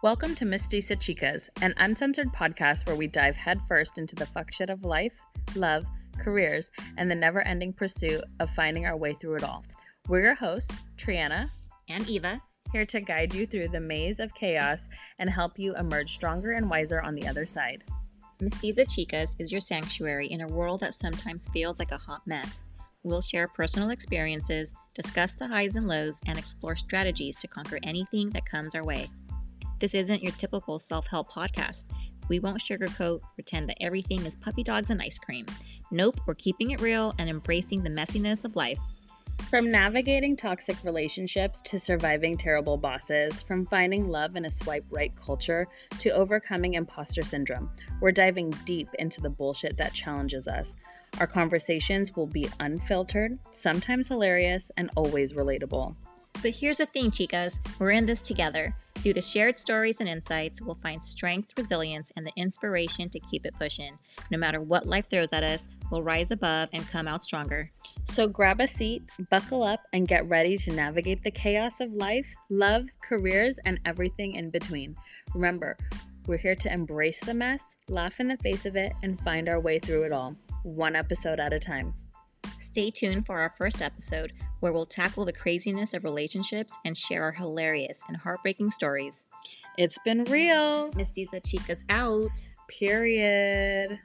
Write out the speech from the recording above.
Welcome to Mestiza Chicas, an uncensored podcast where we dive headfirst into the fuck shit of life, love, careers, and the never ending pursuit of finding our way through it all. We're your hosts, Triana and Eva, here to guide you through the maze of chaos and help you emerge stronger and wiser on the other side. Mestiza Chicas is your sanctuary in a world that sometimes feels like a hot mess. We'll share personal experiences, discuss the highs and lows, and explore strategies to conquer anything that comes our way. This isn't your typical self help podcast. We won't sugarcoat, pretend that everything is puppy dogs and ice cream. Nope, we're keeping it real and embracing the messiness of life. From navigating toxic relationships to surviving terrible bosses, from finding love in a swipe right culture to overcoming imposter syndrome, we're diving deep into the bullshit that challenges us. Our conversations will be unfiltered, sometimes hilarious, and always relatable. But here's the thing, chicas we're in this together. Due to shared stories and insights, we'll find strength, resilience, and the inspiration to keep it pushing. No matter what life throws at us, we'll rise above and come out stronger. So grab a seat, buckle up, and get ready to navigate the chaos of life, love, careers, and everything in between. Remember, we're here to embrace the mess, laugh in the face of it, and find our way through it all, one episode at a time. Stay tuned for our first episode where we'll tackle the craziness of relationships and share our hilarious and heartbreaking stories. It's been real. Mestiza Chicas out. Period.